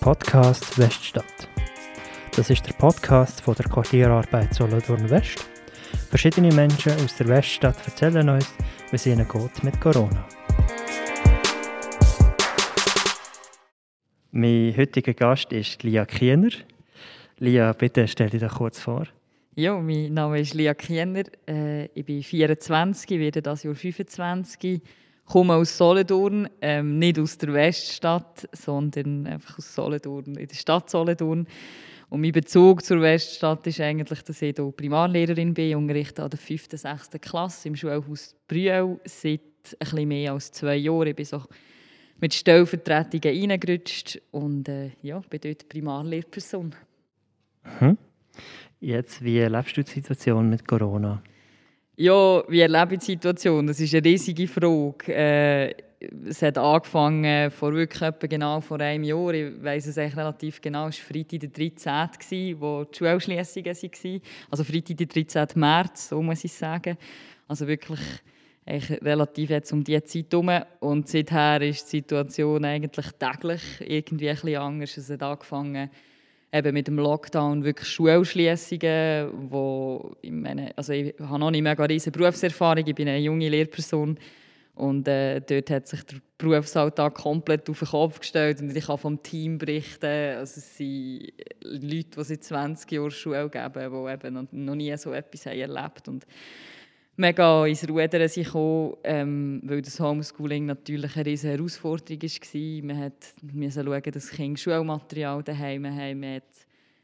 Podcast Weststadt. Das ist der Podcast von der Quartierarbeit Solothurn West. Verschiedene Menschen aus der Weststadt erzählen uns, wie es ihnen geht mit Corona. Mein heutiger Gast ist Lia Kiener. Lia, bitte stell dich kurz vor. Ja, mein Name ist Lia Kiener. Äh, ich bin 24, werde das Jahr 25 komme aus Solothurn, ähm, nicht aus der Weststadt, sondern einfach aus Solothurn, in der Stadt Solothurn. Und mein Bezug zur Weststadt ist eigentlich, dass ich hier Primarlehrerin bin, unterrichte an der 5. und 6. Klasse im Schulhaus Brühl seit bisschen mehr als zwei Jahren. Ich bin so mit Stellvertretungen reingerutscht und äh, ja, bin dort Primarlehrperson. Mhm. Jetzt, wie erlebst du die Situation mit Corona? Ja, wie erlebe ich die Situation? Das ist eine riesige Frage. Äh, es hat angefangen vor wirklich genau vor einem Jahr. Ich weiss es eigentlich relativ genau. Es war Freitag der 13., wo die Schulschliessungen waren. Also Freitag der 13. März, so muss ich sagen. Also wirklich eigentlich relativ jetzt um diese Zeit herum. Und seither ist die Situation eigentlich täglich irgendwie ein bisschen anders. Es hat angefangen eben mit dem Lockdown wirklich Schulschliessungen, wo ich meine, also ich habe noch nicht mega riesige Berufserfahrung, ich bin eine junge Lehrperson und äh, dort hat sich der Berufsalltag komplett auf den Kopf gestellt und ich kann vom Team berichten, also es sind Leute, die seit 20 Jahren Schule geben, die eben noch nie so etwas haben erlebt und mega ins Rudern gekommen, ähm, weil das Homeschooling natürlich eine riesige Herausforderung war. Man musste schauen, dass Kinder Schulmaterial daheim haben. Man hat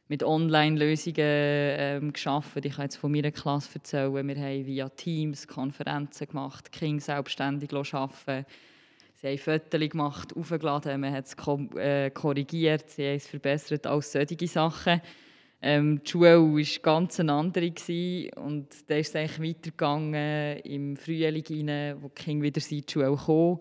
mit Online-Lösungen ähm, geschaffen. Ich kann jetzt von meiner Klasse erzählen. Wir haben via Teams Konferenzen gemacht, Kinder selbstständig arbeiten Sie haben Fotos gemacht, aufgeladen, man hat es äh, korrigiert, sie haben es verbessert, all solche Sachen. Ähm, die Schule war ganz eine andere gewesen, und dann ist es eigentlich weitergegangen im Frühling hinein, wo die Kinder wieder in die Schule kamen.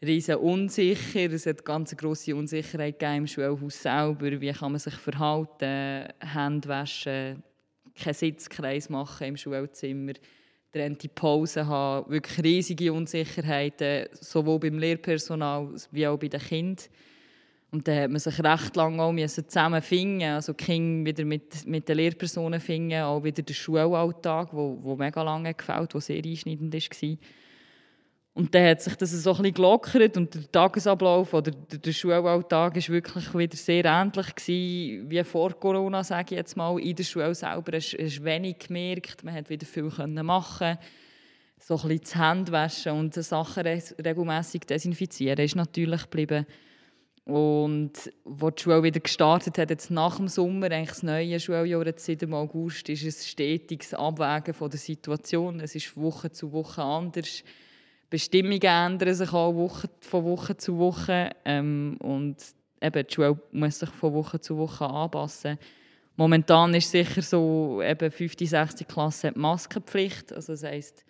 Riesen unsicher, es hat ganz grosse Unsicherheit im Schulhaus selber. Wie kann man sich verhalten, Hände waschen, keinen Sitzkreis machen im Schulzimmer, trennte Pausen haben, wirklich riesige Unsicherheiten, sowohl beim Lehrpersonal wie auch bei den Kindern. Und dann hat man sich recht lange auch zusammen also die Kinder wieder mit, mit den Lehrpersonen finden, auch wieder der Schulalltag, wo, wo mega lange gefällt, wo sehr einschneidend war. Und dann hat sich das so ein bisschen gelockert und der Tagesablauf oder der, der Schulalltag war wirklich wieder sehr ähnlich gewesen, wie vor Corona, sage ich jetzt mal. In der Schule selber hast du wenig gemerkt, man konnte wieder viel machen so ein bisschen das Händewaschen und Sachen regelmäßig desinfizieren ist natürlich geblieben. Und als die Schule wieder gestartet hat, jetzt nach dem Sommer, eigentlich das neue Schuljahr, jetzt seit dem August, ist es stetiges Abwägen von der Situation. Es ist Woche zu Woche anders. Bestimmungen ändern sich auch Woche, von Woche zu Woche. Ähm, und eben, die Schule muss sich von Woche zu Woche anpassen. Momentan ist sicher so, eben 5. 6. Klasse hat Maskenpflicht. Also das heisst,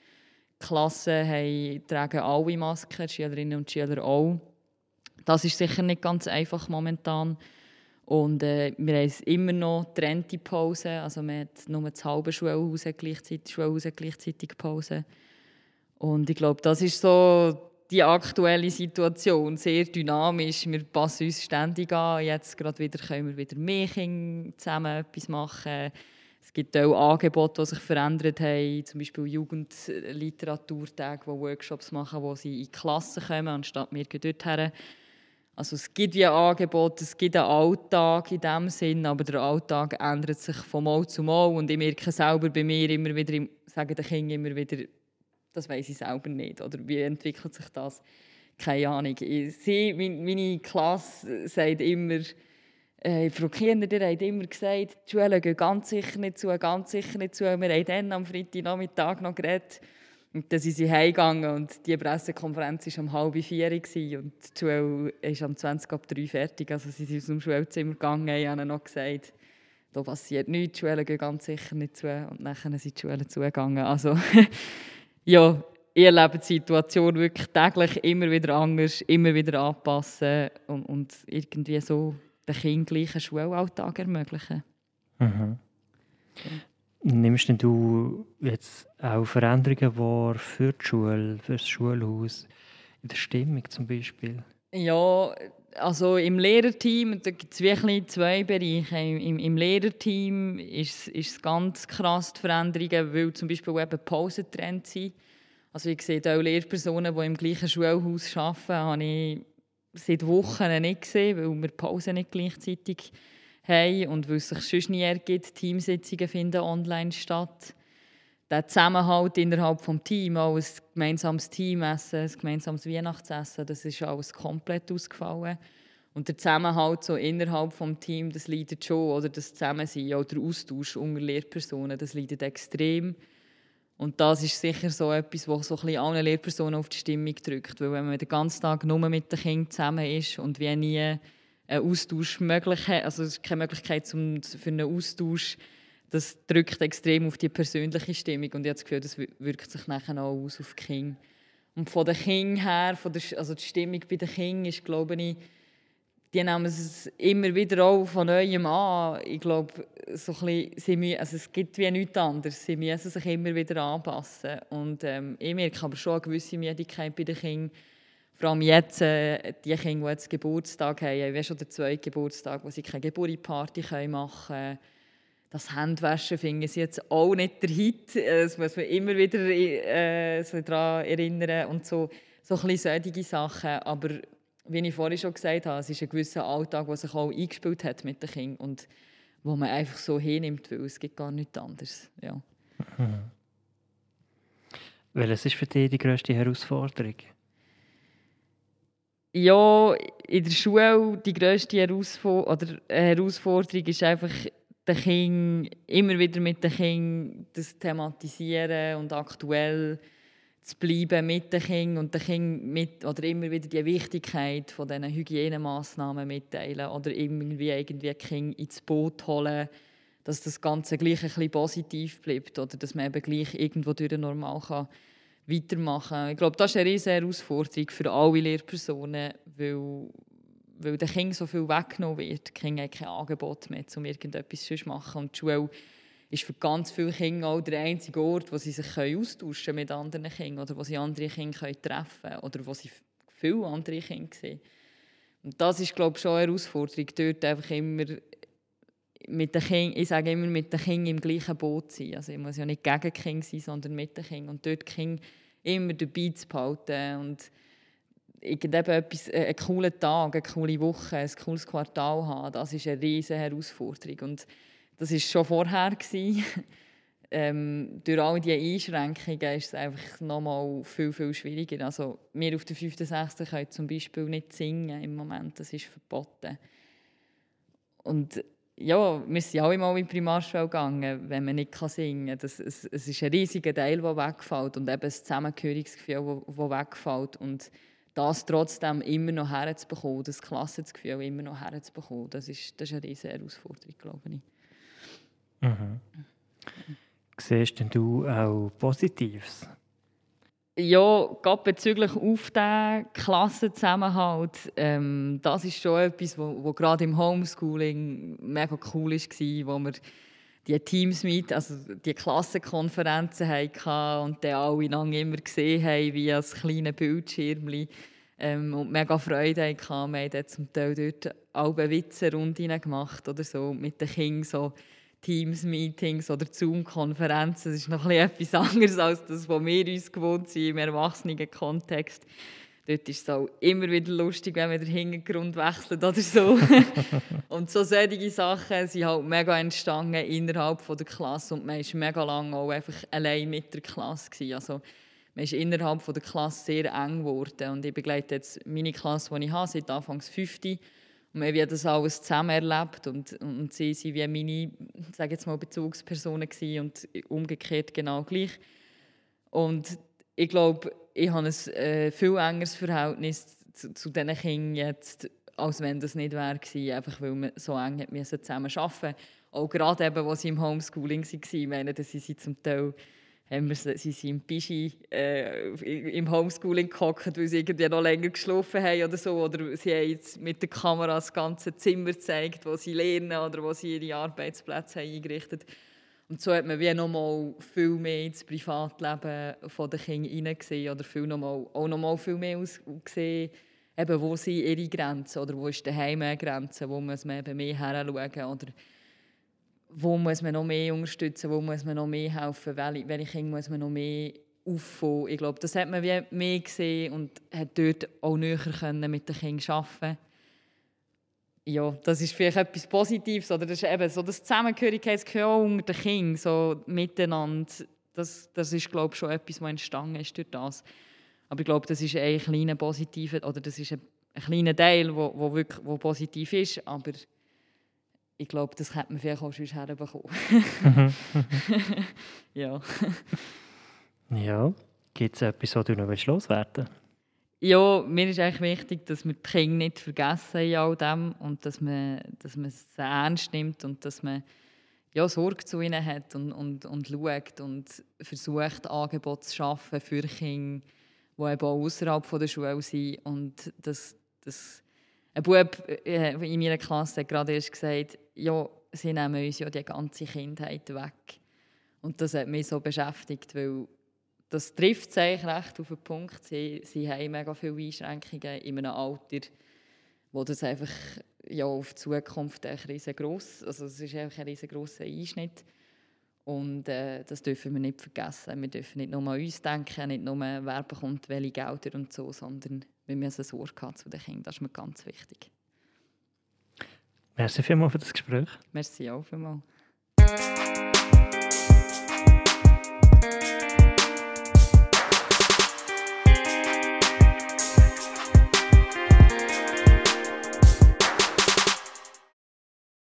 die Klassen haben, tragen alle Masken, die Schülerinnen und Schüler auch. Das ist sicher nicht ganz einfach momentan. Und äh, wir haben immer noch getrennte Pausen. Also man hat nur das halbe Schulhaus gleichzeitig, Schulhaus gleichzeitig Pause. Und ich glaube, das ist so die aktuelle Situation. Sehr dynamisch. Wir passen uns ständig an. Jetzt gerade wieder können wir wieder mehr Kinder zusammen etwas machen. Es gibt auch Angebote, die sich verändert haben. Zum Beispiel Jugendliteraturtage, wo Workshops machen, wo sie in Klassen kommen, anstatt wir dorthin. Also es gibt ja Angebote, es gibt einen Alltag in dem Sinn, aber der Alltag ändert sich von Mal zu Mal und ich merke selber bei mir immer wieder, sagen den Kindern immer wieder, das weiß ich selber nicht oder wie entwickelt sich das? Keine Ahnung. Sie, meine Klasse sagt immer, äh, Frau Kinder, ihr habt immer gesagt, die Schulen gehen ganz sicher nicht zu, ganz sicher nicht zu. Wir haben dann am Freitagnachmittag noch geredet, und dann sind sie heimgegangen und die Pressekonferenz war um halb vier und die Schule ist um 20 ab drei fertig. Also sie sind aus dem Schulzimmer gegangen und haben noch gesagt, da passiert nichts, die Schulen gehen ganz sicher nicht zu. Und dann sind die Schulen zugegangen. Also ja, ich erlebe die Situation wirklich täglich immer wieder anders, immer wieder anpassen und, und irgendwie so den Kindern gleichen Schulalltag ermöglichen. Mhm. Ja. Nimmst denn du jetzt auch Veränderungen wahr für die Schule, für das Schulhaus, in der Stimmung zum Beispiel? Ja, also im Lehrerteam da gibt es wirklich zwei Bereiche. Im, im Lehrerteam ist, es ganz krass die Veränderungen, weil zum Beispiel eben Pausentrend sind. Also ich sehe auch Lehrpersonen, die im gleichen Schulhaus arbeiten, habe ich seit Wochen nicht gesehen, weil wir Pause nicht gleichzeitig haben und weil es sich sonst nie ergibt. Teamsitzungen finden online statt. Der Zusammenhalt innerhalb des Teams, auch ein gemeinsames Teamessen, ein gemeinsames Weihnachtsessen, das ist alles komplett ausgefallen. Und der Zusammenhalt so innerhalb des Teams, das leidet schon, oder das Zusammensein, auch der Austausch unter Lehrpersonen, das leidet extrem. Und das ist sicher so etwas, was so ein allen Lehrpersonen auf die Stimmung drückt. Weil wenn man den ganzen Tag nur mit den Kindern zusammen ist und wie nie einen Austausch also es ist keine Möglichkeit zum, für einen Austausch, das drückt extrem auf die persönliche Stimmung und ich habe das Gefühl, das wirkt sich nachher auch aus auf die Kinder. Und von den Kindern her, von der, also die Stimmung bei den Kindern ist, glaube ich, die nehmen es immer wieder auch von neuem an. Ich glaube, so ein bisschen, also es gibt wie nichts anderes. Sie müssen sich immer wieder anpassen. Und ähm, ich merke aber schon eine gewisse Müdigkeit bei den Kindern. Vor allem jetzt, äh, die Kinder, die jetzt Geburtstag haben, haben schon den zweiten Geburtstag, wo sie keine Geburtstagsparty machen können. Das Handwaschen finden sie jetzt auch nicht der Hit. Äh, das muss man immer wieder äh, daran erinnern. Und so, so ein bisschen solche Sachen. Aber wie ich vorhin schon gesagt habe, es ist ein gewisser Alltag, der sich auch eingespielt hat mit den Kindern und wo man einfach so hinnimmt, weil es gibt gar nichts anderes. Ja. Mhm. Welches ist für dich die grösste Herausforderung? Ja, in der Schule die grösste Herausforderung ist einfach, den Kindern, immer wieder mit den Kindern das thematisieren und aktuell zu bleiben mit den Kindern und den Kindern mit, oder immer wieder die Wichtigkeit von diesen Hygienemaßnahmen mitteilen oder irgendwie irgendwie Kinder ins Boot holen, dass das Ganze gleich ein bisschen positiv bleibt oder dass man eben gleich irgendwo durch normal kann weitermachen. Ich glaube, das ist eine riesige Herausforderung für alle Lehrpersonen, weil, weil den Kindern so viel weggenommen wird. Die Kinder haben kein Angebot mehr, um irgendetwas zu machen. Und die Schule ist für ganz viele Kinder auch der einzige Ort, wo sie sich austauschen können mit anderen Kindern oder wo sie andere Kinder treffen können oder wo sie viele andere Kinder sehen. Und das ist, glaube ich, schon eine Herausforderung, dort einfach immer mit den Kindern, ich sage immer, mit den Kindern im gleichen Boot sein. Also ich muss ja nicht gegen Kinder sein, sondern mit den Kindern. Und dort Kinder immer dabei zu behalten und irgendetwas, einen coolen Tag, eine coole Woche, ein cooles Quartal haben, das ist eine riesige Herausforderung. Und das war schon vorher. ähm, durch all diese Einschränkungen ist es einfach nochmal viel, viel schwieriger. Also, wir auf der 5. 6. können zum Beispiel nicht singen im Moment. Das ist verboten. Und ja, wir sind alle mal in die Primarschule gegangen, wenn man nicht singen kann. Das, es, es ist ein riesiger Teil, der wegfällt und eben das Zusammengehörigkeitsgefühl, das wegfällt. Und das trotzdem immer noch herzubekommen, das Klassengefühl immer noch herzubekommen, das ist, das ist eine riesige Herausforderung, glaube ich. Mhm. Siehst denn du auch Positives? Ja, gerade bezüglich auf den Klassenzusammenhalt, ähm, das ist schon etwas, wo gerade im Homeschooling mega cool war, wo wir die Teams mit, also die Klassenkonferenzen hatten und dann alle immer gesehen haben, wie ein kleines Bildschirm ähm, und mega Freude hatten. Wir haben zum Teil dort alle Witze Runden gemacht oder so mit den Kindern so Teams-Meetings oder Zoom-Konferenzen. Das ist noch etwas anderes als das, was wir uns gewohnt sind im erwachsenen Kontext. Dort ist es auch immer wieder lustig, wenn man den Hintergrund wechselt oder so. und so solche Sachen sind halt mega entstanden innerhalb der Klasse und man war mega lange auch einfach allein mit der Klasse. Gewesen. Also man ist innerhalb der Klasse sehr eng geworden und ich begleite jetzt meine Klasse, die ich habe, seit Anfangs 50 und wir haben das alles zusammen erlebt und, und sie waren wie meine, sage jetzt mal, Bezugspersonen und umgekehrt genau gleich. Und ich glaube, ich habe ein äh, viel engeres Verhältnis zu, zu diesen Kindern jetzt, als wenn das nicht wäre einfach weil wir so eng zusammen arbeiten mussten. Auch gerade eben, als sie im Homeschooling waren, ich meine, dass sie zum Teil haben wir, sie sind im Bischi äh, im Homeschooling gehockt, weil sie irgendwie noch länger geschlafen haben oder so. Oder sie haben jetzt mit der Kamera das ganze Zimmer gezeigt, wo sie lernen oder wo sie ihre Arbeitsplätze haben eingerichtet Und so hat man wie noch mal viel mehr ins Privatleben der Kinder hineingesehen oder viel noch mal, auch noch mal viel mehr gesehen, eben, wo sind ihre Grenzen oder wo ist die Heimgrenze, wo muss man eben mehr heranschauen oder wo muss man noch mehr unterstützen, wo muss man noch mehr helfen, welche, welche Kinder muss man noch mehr auffangen. Ich glaube, das hat man mehr gesehen und hat dort auch näher können mit den Kindern arbeiten ja, das ist vielleicht etwas Positives. Oder das ist eben so das Zusammengehörigkeitsgefühl unter den Kindern, so miteinander. Das, das ist, glaube ich, schon etwas, was entstanden ist durch das. Aber ich glaube, das ist ein kleiner positiver, oder das ist ein, ein kleiner Teil, wo, wo wo positiv ist, aber ich glaube, das hätte man vielleicht auch schon herbekommen. ja. ja. Gibt es etwas, was du noch loswerden willst? Ja, mir ist eigentlich wichtig, dass wir die Kinder nicht vergessen in all dem und dass man, dass man es ernst nimmt und dass man ja, Sorge zu ihnen hat und, und, und schaut und versucht, Angebote zu schaffen für Kinder, die eben auch außerhalb der Schule sind. Und das, das, ein Bub äh, in meiner Klasse hat gerade erst gesagt, ja, sie nehmen uns ja die ganze Kindheit weg. Und das hat mich so beschäftigt, weil das trifft sich recht auf den Punkt. Sie, sie haben mega viele Einschränkungen in einem Alter, wo das einfach ja, auf die Zukunft riesengroß, also es ist einfach ein riesengroßer Einschnitt. Und äh, das dürfen wir nicht vergessen. Wir dürfen nicht nur an uns denken, nicht nur, wer bekommt welche Gelder und so, sondern wir müssen Sorge haben zu den Kindern. Das ist mir ganz wichtig. Merci vielmals für das Gespräch. Merci auch vielmals.